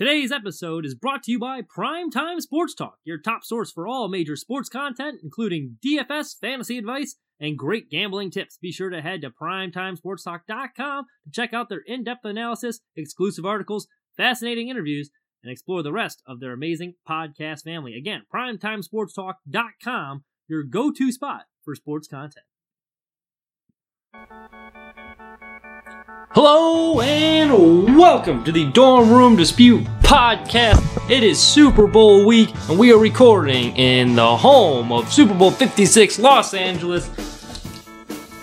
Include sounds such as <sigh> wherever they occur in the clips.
Today's episode is brought to you by Primetime Sports Talk, your top source for all major sports content, including DFS, fantasy advice, and great gambling tips. Be sure to head to primetimesportstalk.com to check out their in depth analysis, exclusive articles, fascinating interviews, and explore the rest of their amazing podcast family. Again, primetimesportstalk.com, your go to spot for sports content. Hello and welcome to the Dorm Room Dispute podcast. It is Super Bowl week and we are recording in the home of Super Bowl 56 Los Angeles.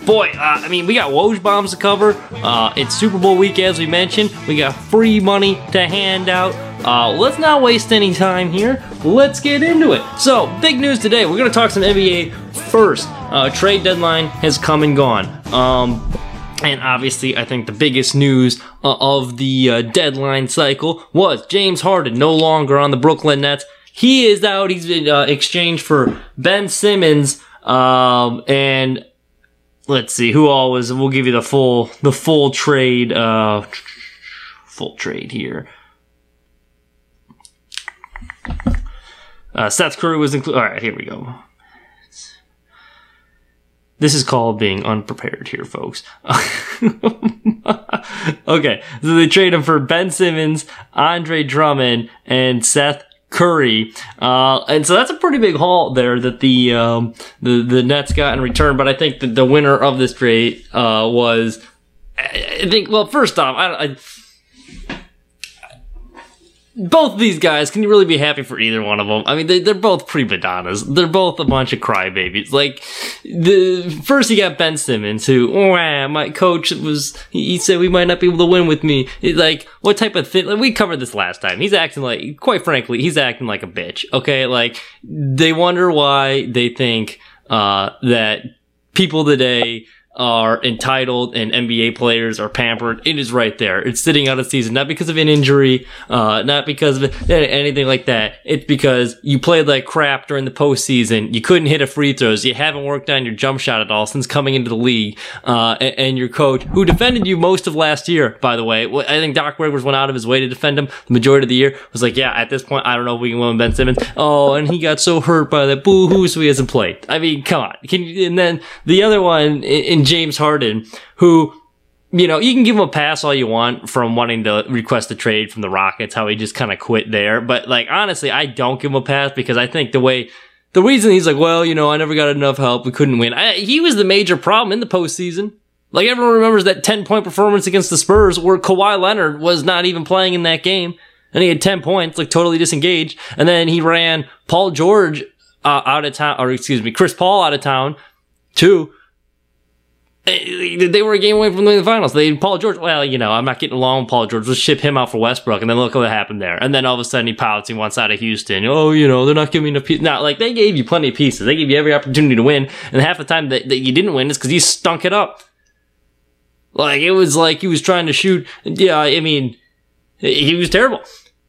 Boy, uh, I mean, we got Woj bombs to cover. Uh, it's Super Bowl week, as we mentioned. We got free money to hand out. Uh, let's not waste any time here. Let's get into it. So, big news today. We're going to talk some NBA first. Uh, trade deadline has come and gone. Um, and obviously, I think the biggest news uh, of the uh, deadline cycle was James Harden no longer on the Brooklyn Nets. He is out. He's been uh, exchanged for Ben Simmons. Um, and let's see who all was. We'll give you the full the full trade. Uh, full trade here. Uh, Seth Curry was included. All right, here we go. This is called being unprepared here, folks. <laughs> okay, so they trade him for Ben Simmons, Andre Drummond, and Seth Curry, uh, and so that's a pretty big haul there that the um, the the Nets got in return. But I think that the winner of this trade uh, was, I think. Well, first off, I, I both these guys, can you really be happy for either one of them? I mean, they, they're both pre-Madonnas. They're both a bunch of crybabies. Like, the first you got Ben Simmons, who, my coach was, he said we might not be able to win with me. Like, what type of thing? Like, we covered this last time. He's acting like, quite frankly, he's acting like a bitch. Okay, like, they wonder why they think, uh, that people today, are entitled and NBA players are pampered. It is right there. It's sitting out a season, not because of an injury, uh, not because of anything like that. It's because you played like crap during the postseason. You couldn't hit a free throws. You haven't worked on your jump shot at all since coming into the league. Uh, and, and, your coach, who defended you most of last year, by the way, I think Doc Rivers went out of his way to defend him the majority of the year. Was like, yeah, at this point, I don't know if we can win Ben Simmons. Oh, and he got so hurt by that boo hoo, so he hasn't played. I mean, come on. Can you, and then the other one in James Harden, who you know, you can give him a pass all you want from wanting to request a trade from the Rockets, how he just kind of quit there. But like, honestly, I don't give him a pass because I think the way, the reason he's like, well, you know, I never got enough help. We couldn't win. I, he was the major problem in the postseason. Like everyone remembers that 10 point performance against the Spurs where Kawhi Leonard was not even playing in that game. And he had 10 points, like totally disengaged. And then he ran Paul George uh, out of town, or excuse me, Chris Paul out of town too they were a game away from the finals. They Paul George. Well, you know, I'm not getting along with Paul George. Let's ship him out for Westbrook, and then look what happened there. And then all of a sudden he pouts. He wants out of Houston. Oh, you know, they're not giving me enough. Not like they gave you plenty of pieces. They gave you every opportunity to win, and half the time that, that you didn't win is because you stunk it up. Like it was like he was trying to shoot. Yeah, I mean, he was terrible.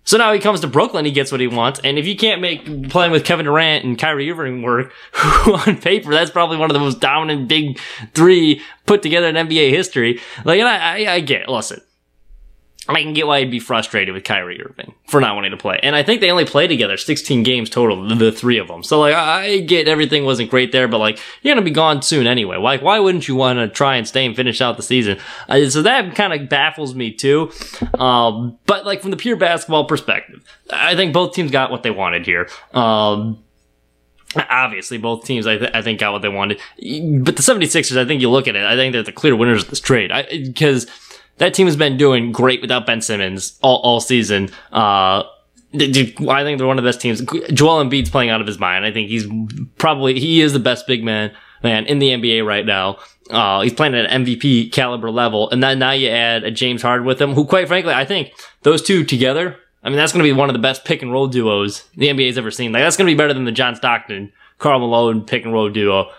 So now he comes to Brooklyn, he gets what he wants. And if you can't make playing with Kevin Durant and Kyrie Irving work <laughs> on paper, that's probably one of the most dominant big three put together in NBA history. Like, and I, I, I get, listen, I can get why he'd be frustrated with Kyrie Irving for not wanting to play. And I think they only played together 16 games total, the, three of them. So like, I get everything wasn't great there, but like, you're going to be gone soon anyway. Like, why wouldn't you want to try and stay and finish out the season? Uh, so that kind of baffles me too. Um, but like from the pure basketball perspective, I think both teams got what they wanted here. Um, Obviously, both teams, I, th- I, think, got what they wanted. But the 76ers, I think you look at it, I think they're the clear winners of this trade. Because that team has been doing great without Ben Simmons all, all season. Uh, I think they're one of the best teams. Joel Embiid's playing out of his mind. I think he's probably he is the best big man man in the NBA right now. Uh, he's playing at an MVP caliber level, and then now you add a James Harden with him, who, quite frankly, I think those two together. I mean, that's going to be one of the best pick and roll duos the NBA's ever seen. Like that's going to be better than the John Stockton, Karl Malone pick and roll duo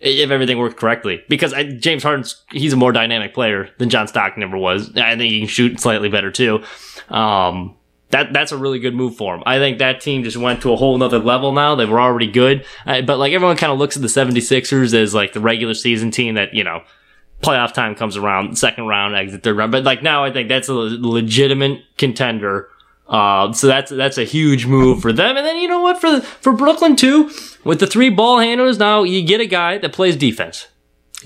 if everything worked correctly. Because I, James Harden's he's a more dynamic player than John Stockton ever was. I think he can shoot slightly better too. Um, that that's a really good move for him. I think that team just went to a whole nother level now. They were already good, but like everyone kind of looks at the 76ers as like the regular season team that you know playoff time comes around, second round, exit third round. But like now, I think that's a legitimate contender Uh, so that's that's a huge move for them. And then you know what for for Brooklyn too, with the three ball handlers now you get a guy that plays defense.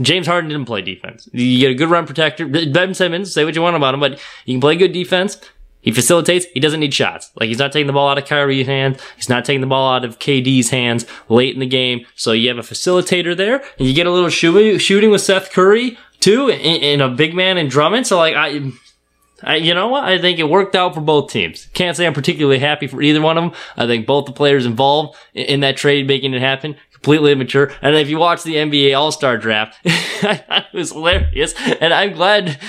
James Harden didn't play defense. You get a good run protector. Ben Simmons, say what you want about him, but he can play good defense. He facilitates. He doesn't need shots. Like he's not taking the ball out of Kyrie's hands. He's not taking the ball out of KD's hands late in the game. So you have a facilitator there, and you get a little shooting with Seth Curry too, and a big man in Drummond. So like I. I, you know what? I think it worked out for both teams. Can't say I'm particularly happy for either one of them. I think both the players involved in, in that trade making it happen completely immature. And if you watch the NBA All Star Draft, <laughs> it was hilarious. And I'm glad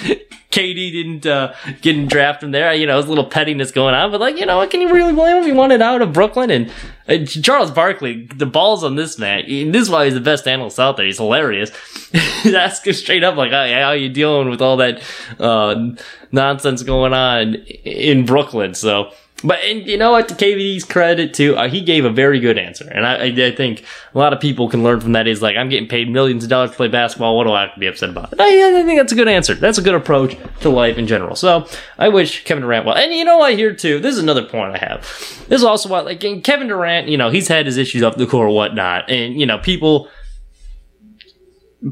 KD didn't uh, get draft him there. You know, there's a little pettiness going on, but like, you know, what can you really blame him? If he wanted out of Brooklyn and uh, Charles Barkley. The balls on this man. This is why he's the best analyst out there. He's hilarious. <laughs> Ask him straight up, like, oh, how you dealing with all that uh, nonsense going on in Brooklyn? So but and you know what? To KVD's credit too, uh, he gave a very good answer, and I, I, think a lot of people can learn from that. Is like I'm getting paid millions of dollars to play basketball. What do I have to be upset about? I, I think that's a good answer. That's a good approach to life in general. So I wish Kevin Durant well. And you know what? Here too, this is another point I have. This is also why, like Kevin Durant, you know, he's had his issues off the court or whatnot, and you know, people,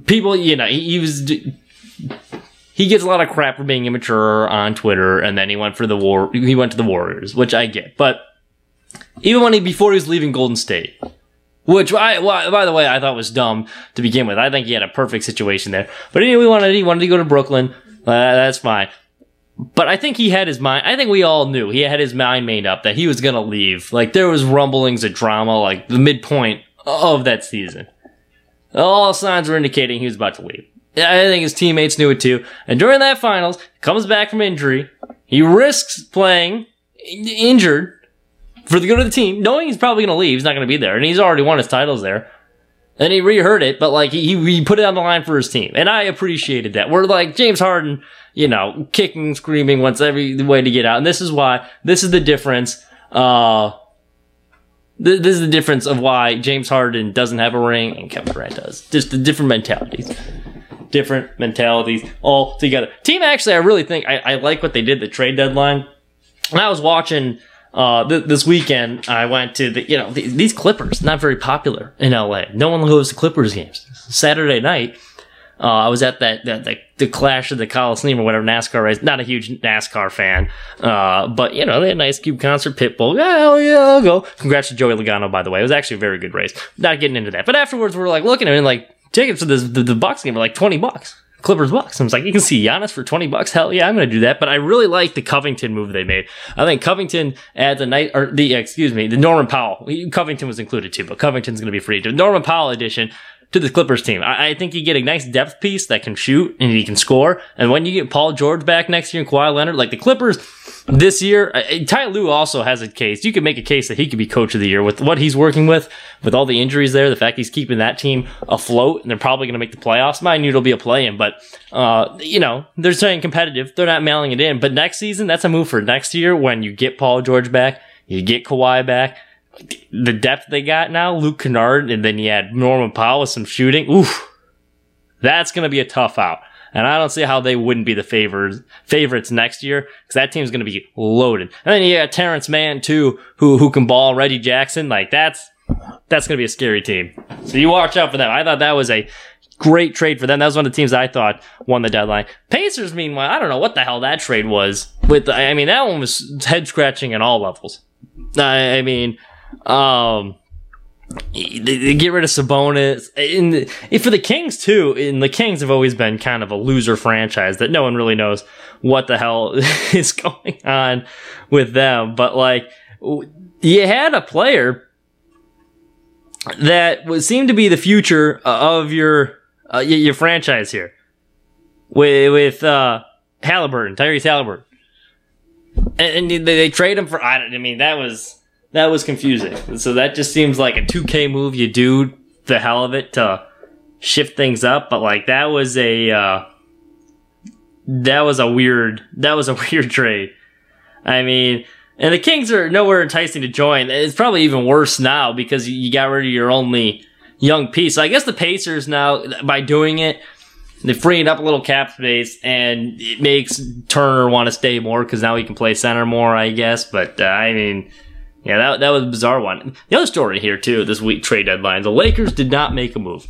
people, you know, he, he was he gets a lot of crap for being immature on Twitter, and then he went for the war. He went to the Warriors, which I get. But even when he before he was leaving Golden State, which I by the way I thought was dumb to begin with. I think he had a perfect situation there. But anyway, he wanted he wanted to go to Brooklyn. Uh, that's fine. But I think he had his mind. I think we all knew he had his mind made up that he was gonna leave. Like there was rumblings of drama, like the midpoint of that season. All signs were indicating he was about to leave. I think his teammates knew it too. And during that finals, comes back from injury. He risks playing injured for the good of the team, knowing he's probably going to leave. He's not going to be there, and he's already won his titles there. And he reheard it, but like he he put it on the line for his team, and I appreciated that. We're like James Harden, you know, kicking, screaming, wants every way to get out, and this is why. This is the difference. Uh, this is the difference of why James Harden doesn't have a ring and Kevin Durant does. Just the different mentalities different mentalities all together. Team actually, I really think I, I like what they did the trade deadline. When I was watching uh, th- this weekend, I went to the you know the, these Clippers, not very popular in LA. No one goes to Clippers games. Saturday night, uh, I was at that, that the, the Clash of the Coliseum or whatever NASCAR race. Not a huge NASCAR fan, uh, but you know they had a Ice Cube concert, Pitbull. Yeah, hell yeah, I'll go. Congrats to Joey Logano, by the way. It was actually a very good race. Not getting into that, but afterwards we are like looking at it like tickets for this the, the Bucks game are like twenty bucks. Clippers Bucks. I was like, you can see Giannis for 20 bucks. Hell yeah, I'm going to do that. But I really like the Covington move they made. I think Covington adds a night, or the, excuse me, the Norman Powell. Covington was included too, but Covington's going to be free. The Norman Powell edition to the Clippers team. I, I, think you get a nice depth piece that can shoot and he can score. And when you get Paul George back next year and Kawhi Leonard, like the Clippers this year, uh, Ty Lue also has a case. You could make a case that he could be coach of the year with what he's working with, with all the injuries there, the fact he's keeping that team afloat, and they're probably going to make the playoffs. Mind you, it'll be a play-in, but uh, you know they're staying competitive. They're not mailing it in. But next season, that's a move for next year when you get Paul George back, you get Kawhi back the depth they got now, Luke Kennard, and then you had Norman Powell with some shooting. Oof, that's going to be a tough out. And I don't see how they wouldn't be the favors, favorites next year because that team's going to be loaded. And then you got Terance Mann too, who who can ball. Reggie Jackson, like that's that's going to be a scary team. So you watch out for them. I thought that was a great trade for them. That was one of the teams I thought won the deadline. Pacers, meanwhile, I don't know what the hell that trade was. With I mean, that one was head scratching at all levels. I, I mean, um, they, they, get rid of Sabonis. In for the Kings too, and the Kings have always been kind of a loser franchise that no one really knows what the hell <laughs> is going on with them. But like, you had a player that would seem to be the future of your uh, your franchise here with with uh, Halliburton, Tyrese Halliburton, and, and they, they trade him for. I, I mean, that was that was confusing. So that just seems like a 2K move you do the hell of it to shift things up, but like that was a uh, that was a weird that was a <laughs> weird trade. I mean, and the Kings are nowhere enticing to join. It's probably even worse now because you got rid of your only young piece. So I guess the Pacers now by doing it They freed up a little cap space, and it makes Turner want to stay more because now he can play center more, I guess. But uh, I mean, yeah, that that was a bizarre one. The other story here too, this week trade deadline, the Lakers did not make a move,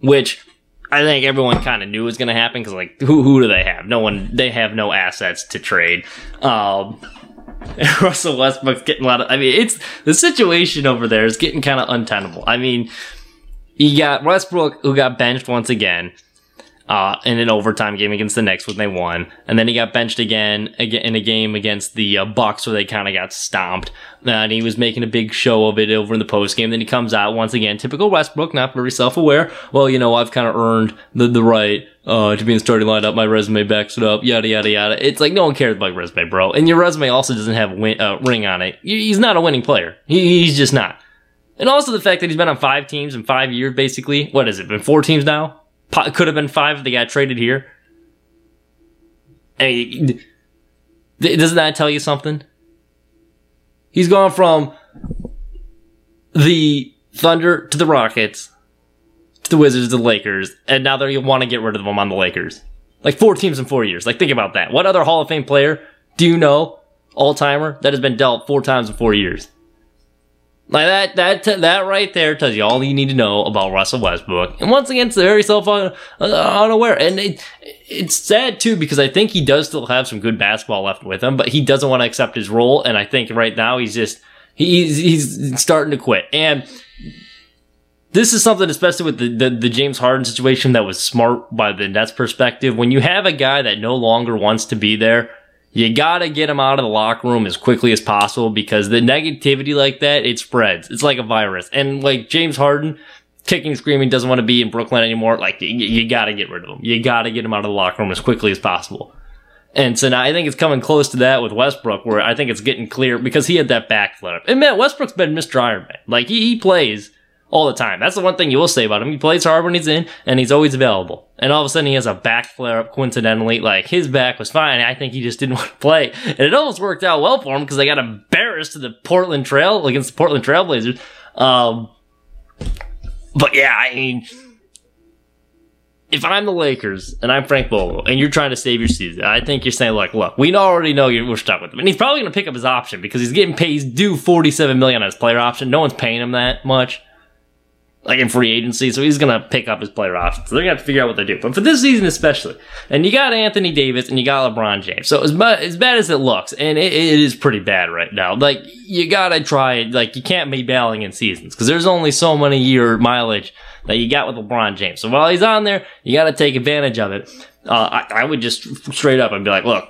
which I think everyone kind of knew was going to happen because like who who do they have? No one. They have no assets to trade. Um, <laughs> Russell Westbrook's getting a lot of. I mean, it's the situation over there is getting kind of untenable. I mean, you got Westbrook who got benched once again uh, in an overtime game against the Knicks when they won, and then he got benched again in a game against the uh, Bucks where they kind of got stomped. And he was making a big show of it over in the post game. Then he comes out once again, typical Westbrook, not very self aware. Well, you know, I've kind of earned the the right uh, to be in the starting lineup. My resume backs it up. Yada yada yada. It's like no one cares about your resume, bro. And your resume also doesn't have a win, uh, ring on it. He's not a winning player. He, he's just not. And also the fact that he's been on five teams in five years, basically. What has it been? Four teams now could have been five if they got traded here. I mean, doesn't that tell you something? He's gone from the Thunder to the Rockets to the Wizards to the Lakers, and now they want to get rid of them on the Lakers. Like four teams in four years. Like think about that. What other Hall of Fame player do you know, all timer, that has been dealt four times in four years? Like that, that, that right there tells you all you need to know about Russell Westbrook. And once again, it's very self uh, uh, unaware. And it, it's sad too because I think he does still have some good basketball left with him, but he doesn't want to accept his role. And I think right now he's just, he's, he's starting to quit. And this is something, especially with the, the, the James Harden situation that was smart by the Nets perspective. When you have a guy that no longer wants to be there, you gotta get him out of the locker room as quickly as possible because the negativity like that, it spreads. It's like a virus. And like James Harden, kicking, screaming, doesn't want to be in Brooklyn anymore. Like, you, you gotta get rid of him. You gotta get him out of the locker room as quickly as possible. And so now I think it's coming close to that with Westbrook, where I think it's getting clear because he had that back. And man, Westbrook's been Mr. Iron Man. Like, he, he plays all the time. That's the one thing you will say about him. He plays hard when he's in, and he's always available. And all of a sudden, he has a back flare up. Coincidentally, like his back was fine. I think he just didn't <laughs> want to play, and it almost worked out well for him because they got embarrassed to the Portland Trail against the Portland Trailblazers. Um, but yeah, I mean, if I'm the Lakers and I'm Frank Vogel and you're trying to save your season, I think you're saying like, look, we already know you're, we're stuck with him, and he's probably going to pick up his option because he's getting paid. He's due 47 million on his player option. No one's paying him that much like in free agency, so he's gonna pick up his player options. So they're gonna have to figure out what they do. But for this season especially, and you got Anthony Davis and you got LeBron James. So as, bad, as bad as it looks, and it, it is pretty bad right now. Like you gotta try. Like you can't be bailing in seasons because there's only so many year mileage that you got with LeBron James. So while he's on there, you gotta take advantage of it. Uh, I, I would just straight up and be like, look,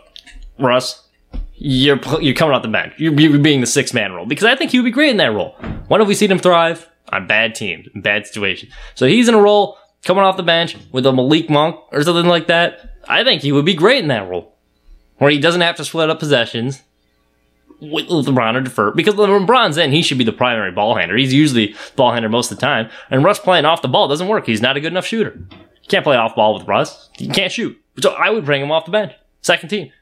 Russ, you're you're coming off the bench. You're, you're being the six man role because I think he would be great in that role. When have we seen him thrive? On bad teams, bad situations. So he's in a role coming off the bench with a Malik Monk or something like that. I think he would be great in that role, where he doesn't have to split up possessions with LeBron or defer because LeBron's in, he should be the primary ball handler. He's usually ball handler most of the time, and Russ playing off the ball doesn't work. He's not a good enough shooter. You can't play off ball with Russ. He can't shoot. So I would bring him off the bench, second team.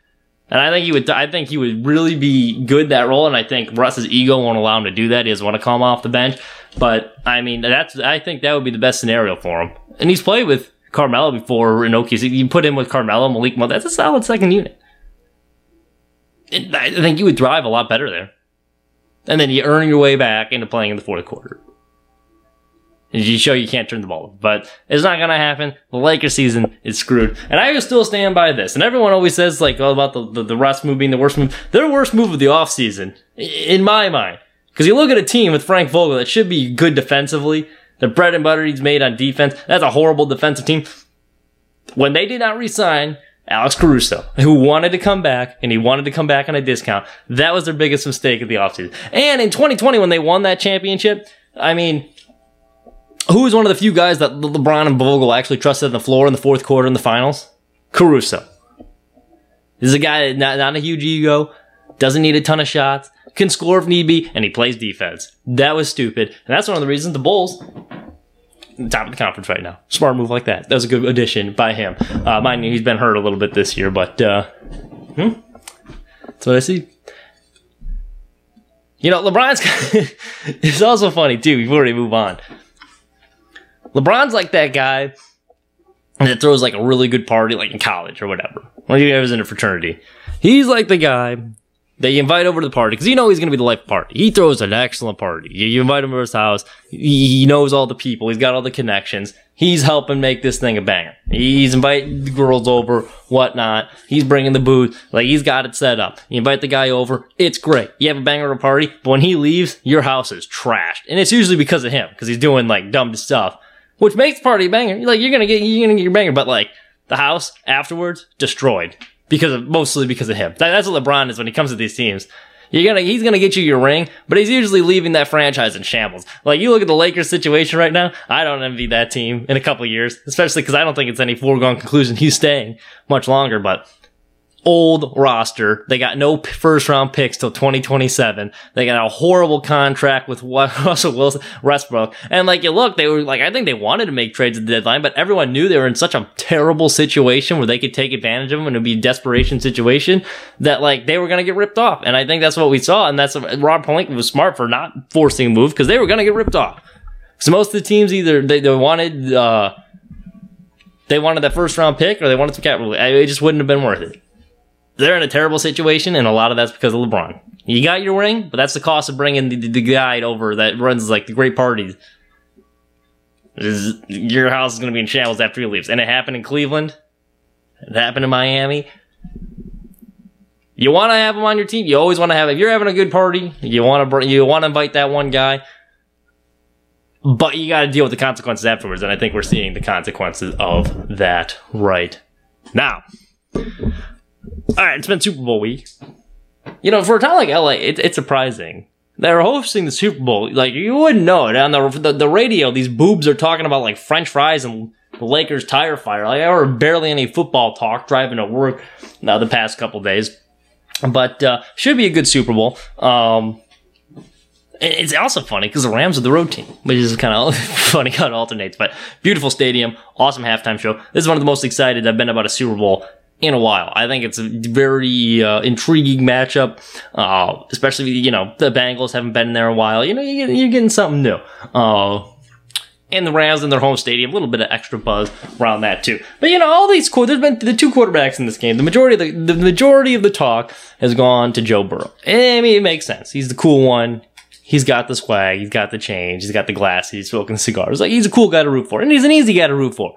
And I think he would. I think he would really be good that role. And I think Russ's ego won't allow him to do that. He doesn't want to come off the bench. But I mean, that's I think that would be the best scenario for him. And he's played with Carmelo before in OKC. You put him with Carmelo, Malik. That's a solid second unit. And I think you would thrive a lot better there. And then you earn your way back into playing in the fourth quarter. You show you can't turn the ball. But it's not gonna happen. The Lakers season is screwed. And I still stand by this. And everyone always says like oh, about the, the, the Russ move being the worst move. Their worst move of the offseason, in my mind, because you look at a team with Frank Vogel that should be good defensively. The bread and butter he's made on defense. That's a horrible defensive team. When they did not resign Alex Caruso, who wanted to come back and he wanted to come back on a discount, that was their biggest mistake of the offseason. And in 2020, when they won that championship, I mean, who was one of the few guys that LeBron and Vogel actually trusted on the floor in the fourth quarter in the finals? Caruso. This is a guy not, not a huge ego, doesn't need a ton of shots, can score if need be, and he plays defense. That was stupid. And that's one of the reasons the Bulls top of the conference right now. Smart move like that. That was a good addition by him. Uh, mind you, he's been hurt a little bit this year, but uh, hmm, that's what I see. You know, LeBron's <laughs> it's also funny too. Before we move on, LeBron's like that guy that throws like a really good party, like in college or whatever. When he was in a fraternity, he's like the guy that you invite over to the party because you know he's going to be the life party. He throws an excellent party. You, you invite him to his house. He, he knows all the people. He's got all the connections. He's helping make this thing a banger. He's inviting the girls over, whatnot. He's bringing the booze. Like he's got it set up. You invite the guy over. It's great. You have a banger of a party. But when he leaves, your house is trashed, and it's usually because of him because he's doing like dumb stuff, which makes party banger. Like you're gonna get you're gonna get your banger, but like the house afterwards destroyed because of mostly because of him. That, that's what LeBron is when he comes to these teams. You're gonna, he's gonna get you your ring, but he's usually leaving that franchise in shambles. Like you look at the Lakers situation right now, I don't envy that team in a couple years, especially because I don't think it's any foregone conclusion he's staying much longer. But old roster. They got no first round picks till 2027. They got a horrible contract with <laughs> Russell Wilson, Westbrook. And like you look, they were like, I think they wanted to make trades at the deadline, but everyone knew they were in such a terrible situation where they could take advantage of them and it'd be a desperation situation that like they were going to get ripped off. And I think that's what we saw. And that's Rob Pelinka was smart for not forcing a move because they were going to get ripped off. So most of the teams either they, they wanted, uh, they wanted that first round pick or they wanted some capital. It just wouldn't have been worth it they're in a terrible situation, and a lot of that's because of LeBron. You got your ring, but that's the cost of bringing the, the, the guy over that runs like the great parties. Is your house is going to be in shambles after he leaves, and it happened in Cleveland. It happened in Miami. You want to have him on your team. You always want to have. If you're having a good party, you want to you want to invite that one guy, but you got to deal with the consequences afterwards. And I think we're seeing the consequences of that right now. All right, it's been Super Bowl week. You know, for a town like LA, it, it's surprising. They're hosting the Super Bowl. Like, you wouldn't know it. On the, the, the radio, these boobs are talking about, like, french fries and the Lakers tire fire. Like, there were barely any football talk driving to work uh, the past couple days. But, uh, should be a good Super Bowl. Um, it's also funny because the Rams are the road team, which is kind of <laughs> funny how it alternates. But beautiful stadium, awesome halftime show. This is one of the most excited I've been about a Super Bowl in a while. I think it's a very uh, intriguing matchup, uh, especially you know the Bengals haven't been there a while. You know you're getting, you're getting something new. Uh, and the Rams in their home stadium, a little bit of extra buzz around that too. But you know, all these there's been the two quarterbacks in this game. The majority of the, the majority of the talk has gone to Joe Burrow. I mean, it makes sense. He's the cool one. He's got the swag. He's got the change. He's got the glasses. He's smoking cigars. Like he's a cool guy to root for, and he's an easy guy to root for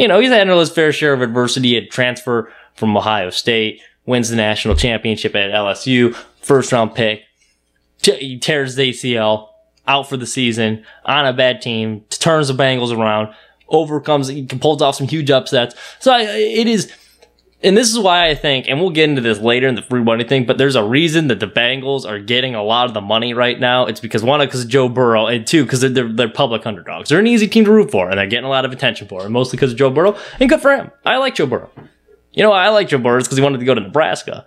you know, he's had his fair share of adversity at transfer from Ohio State, wins the national championship at LSU, first round pick, he tears the ACL, out for the season, on a bad team, turns the Bengals around, overcomes, he pulls off some huge upsets. So I, it is, and this is why I think, and we'll get into this later in the free money thing, but there's a reason that the Bengals are getting a lot of the money right now. It's because one, because Joe Burrow, and two, because they're, they're, they're public underdogs. They're an easy team to root for, and they're getting a lot of attention for, and mostly because of Joe Burrow, and good for him. I like Joe Burrow. You know, I like Joe Burrow because he wanted to go to Nebraska.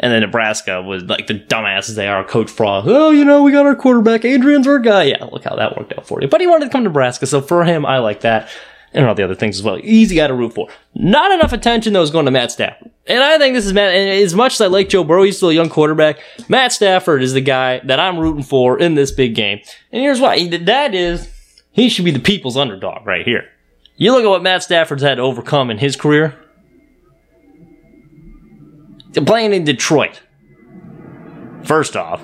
And then Nebraska was like the dumbasses they are, Coach Frost. Oh, you know, we got our quarterback. Adrian's our guy. Yeah, look how that worked out for you. But he wanted to come to Nebraska, so for him, I like that and all the other things as well. Easy guy to root for. Not enough attention though is going to Matt Stafford. And I think this is Matt, and as much as I like Joe Burrow, he's still a young quarterback. Matt Stafford is the guy that I'm rooting for in this big game. And here's why. That is, he should be the people's underdog right here. You look at what Matt Stafford's had to overcome in his career. Playing in Detroit. First off,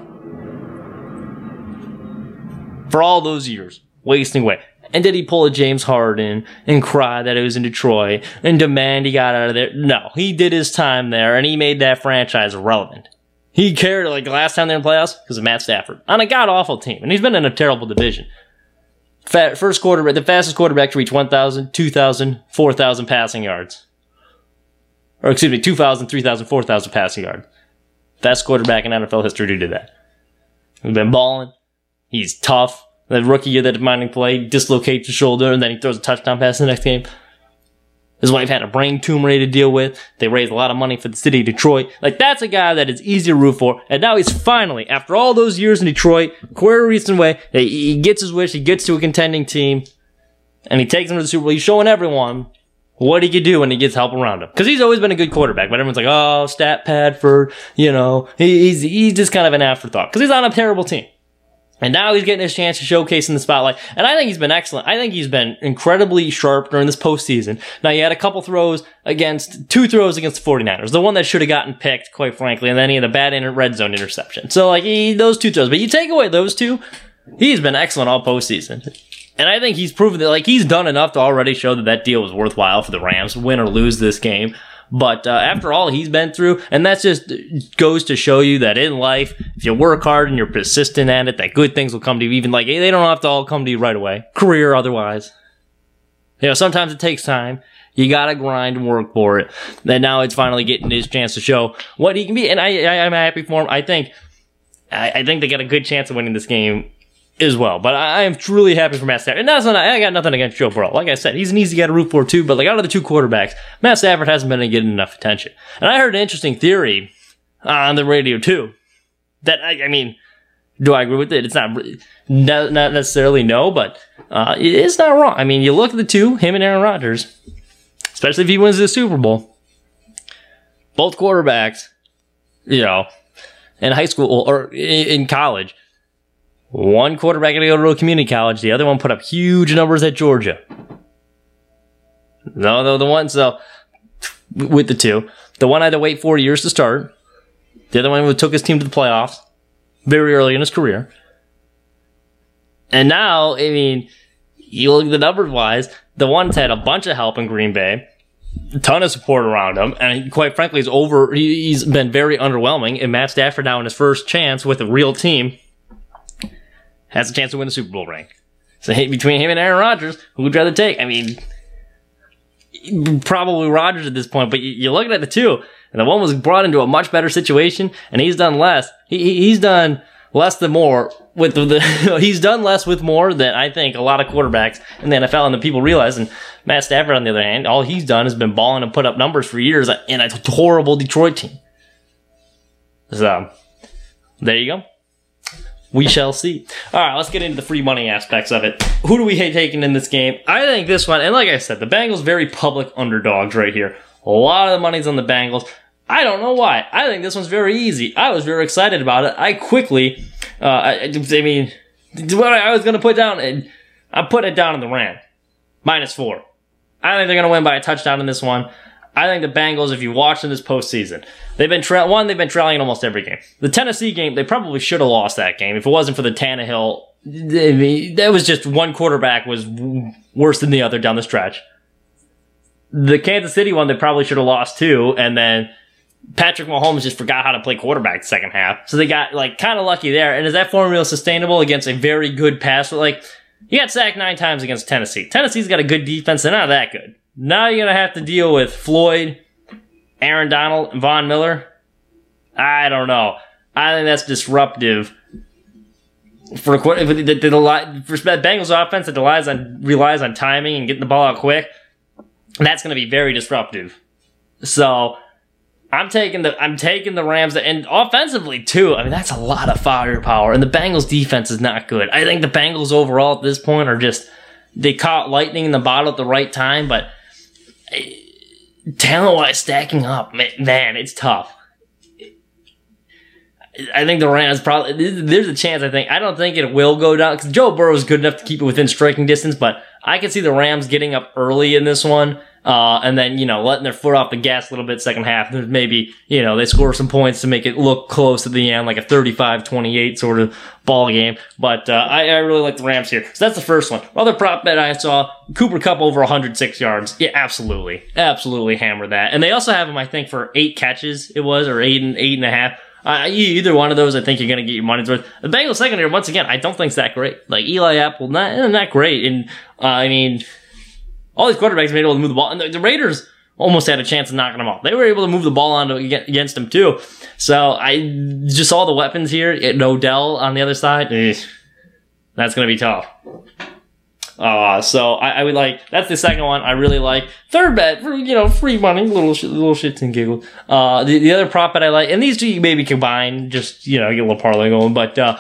for all those years, wasting away. And did he pull a James Harden and cry that it was in Detroit and demand he got out of there? No, he did his time there and he made that franchise relevant. He cared like last time they're in the playoffs because of Matt Stafford on a god awful team, and he's been in a terrible division. First quarterback, the fastest quarterback to reach 1,000, 2,000, 4,000 passing yards. Or excuse me, 2,000, 3,000, 4,000 passing yards. Fastest quarterback in NFL history to do that. He's been balling. He's tough. The rookie year that Manning play, dislocates his shoulder and then he throws a touchdown pass in the next game. His wife had a brain tumor to deal with. They raised a lot of money for the city of Detroit. Like, that's a guy that is easy to root for. And now he's finally, after all those years in Detroit, queer recent way, he gets his wish, he gets to a contending team, and he takes them to the Super Bowl. He's showing everyone what he could do when he gets help around him. Cause he's always been a good quarterback, but everyone's like, oh, stat pad for, you know, he's, he's just kind of an afterthought. Cause he's on a terrible team. And now he's getting his chance to showcase in the spotlight. And I think he's been excellent. I think he's been incredibly sharp during this postseason. Now, he had a couple throws against, two throws against the 49ers. The one that should have gotten picked, quite frankly, and then he had a bad inter- red zone interception. So, like, he, those two throws. But you take away those two, he's been excellent all postseason. And I think he's proven that, like, he's done enough to already show that that deal was worthwhile for the Rams, win or lose this game. But uh, after all he's been through, and that just goes to show you that in life, if you work hard and you're persistent at it, that good things will come to you. Even like they don't have to all come to you right away, career otherwise. You know, sometimes it takes time. You gotta grind and work for it. And now it's finally getting his chance to show what he can be. And I, I am happy for him. I think, I, I think they got a good chance of winning this game as well. But I, I am truly happy for Matt Stafford. And that's not, I got nothing against Joe Burrow. Like I said, he's an easy guy to root for too. But like out of the two quarterbacks, Matt Stafford hasn't been getting enough attention. And I heard an interesting theory on the radio too. That I, I mean, do I agree with it? It's not not necessarily no, but uh, it's not wrong. I mean, you look at the two, him and Aaron Rodgers, especially if he wins the Super Bowl. Both quarterbacks, you know, in high school or in college, one quarterback going to go to a community college. The other one put up huge numbers at Georgia. No, the, the one, so with the two, the one had to wait four years to start. The other one took his team to the playoffs very early in his career. And now, I mean, you look at the numbers wise, the one's had a bunch of help in Green Bay, a ton of support around him, and quite frankly, he's over. He's been very underwhelming. And Matt Stafford now in his first chance with a real team has a chance to win the Super Bowl ring. So between him and Aaron Rodgers, who would rather take? I mean, probably Rodgers at this point, but you're looking at the two, and the one was brought into a much better situation, and he's done less. He, he's done less than more with the, the <laughs> he's done less with more than I think a lot of quarterbacks in the NFL and the people realize. And Matt Stafford, on the other hand, all he's done has been balling and put up numbers for years in a horrible Detroit team. So there you go. We shall see. All right, let's get into the free money aspects of it. Who do we hate taking in this game? I think this one, and like I said, the Bengals very public underdogs right here. A lot of the money's on the Bengals. I don't know why. I think this one's very easy. I was very excited about it. I quickly, uh, I, I mean, what I was going to put down, and I put it down in the Ram. Minus four. I think they're going to win by a touchdown in this one. I think the Bengals, if you watch them this postseason, they've been tra- one, they've been trailing in almost every game. The Tennessee game, they probably should have lost that game if it wasn't for the Tannehill. Mean, that was just one quarterback was worse than the other down the stretch. The Kansas City one, they probably should have lost too, and then Patrick Mahomes just forgot how to play quarterback the second half. So they got like kind of lucky there. And is that formula sustainable against a very good pass? Like, you got sacked nine times against Tennessee. Tennessee's got a good defense. They're not that good. Now you're going to have to deal with Floyd, Aaron Donald, Von Miller. I don't know. I think that's disruptive for the, the, the, the for Bengals offense that relies on relies on timing and getting the ball out quick. That's going to be very disruptive. So I'm taking the I'm taking the Rams and offensively too. I mean that's a lot of firepower, and the Bengals defense is not good. I think the Bengals overall at this point are just they caught lightning in the bottle at the right time, but talent wise, stacking up, man, it's tough. I think the Rams probably there's a chance. I think I don't think it will go down because Joe Burrow is good enough to keep it within striking distance, but I can see the Rams getting up early in this one uh, and then, you know, letting their foot off the gas a little bit second half. Maybe, you know, they score some points to make it look close at the end, like a 35-28 sort of ball game. But, uh, I, I really like the Rams here. So that's the first one. Other prop bet I saw, Cooper Kupp over 106 yards. Yeah, absolutely. Absolutely hammer that. And they also have him, I think, for eight catches it was, or eight and eight and a half. Uh, either one of those, I think you're going to get your money's worth. The Bengals secondary, once again, I don't think it's that great. Like Eli Apple, not not great. And uh, I mean, all these quarterbacks been able to move the ball, and the, the Raiders almost had a chance of knocking them off. They were able to move the ball on against them too. So I just saw the weapons here. It, Odell on the other side. Eh, that's gonna be tough. Uh, so I, I, would like that's the second one I really like. Third bet for you know free money, little little shits and giggles. Uh, the, the other prop bet I like, and these two you maybe combine, just you know get a little parlay going. But uh,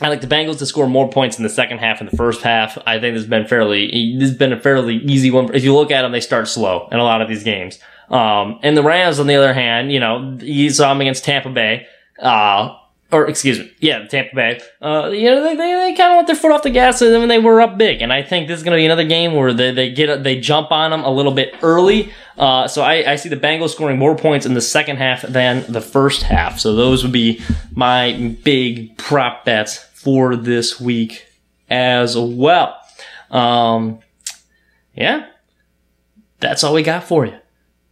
I like the Bengals to score more points in the second half and the first half. I think this has been fairly, this has been a fairly easy one. If you look at them, they start slow in a lot of these games. Um, and the Rams, on the other hand, you know, you saw them against Tampa Bay. Uh, or excuse me, yeah, the Tampa Bay. Uh, you know, they, they, they kind of let their foot off the gas when they were up big, and I think this is going to be another game where they, they get they jump on them a little bit early. Uh, so I, I see the Bengals scoring more points in the second half than the first half. So those would be my big prop bets for this week as well. Um, yeah, that's all we got for you.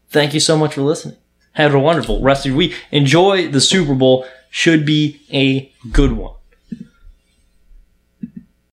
Thank you so much for listening. Have a wonderful rest of your week. Enjoy the Super Bowl. Should be a good one.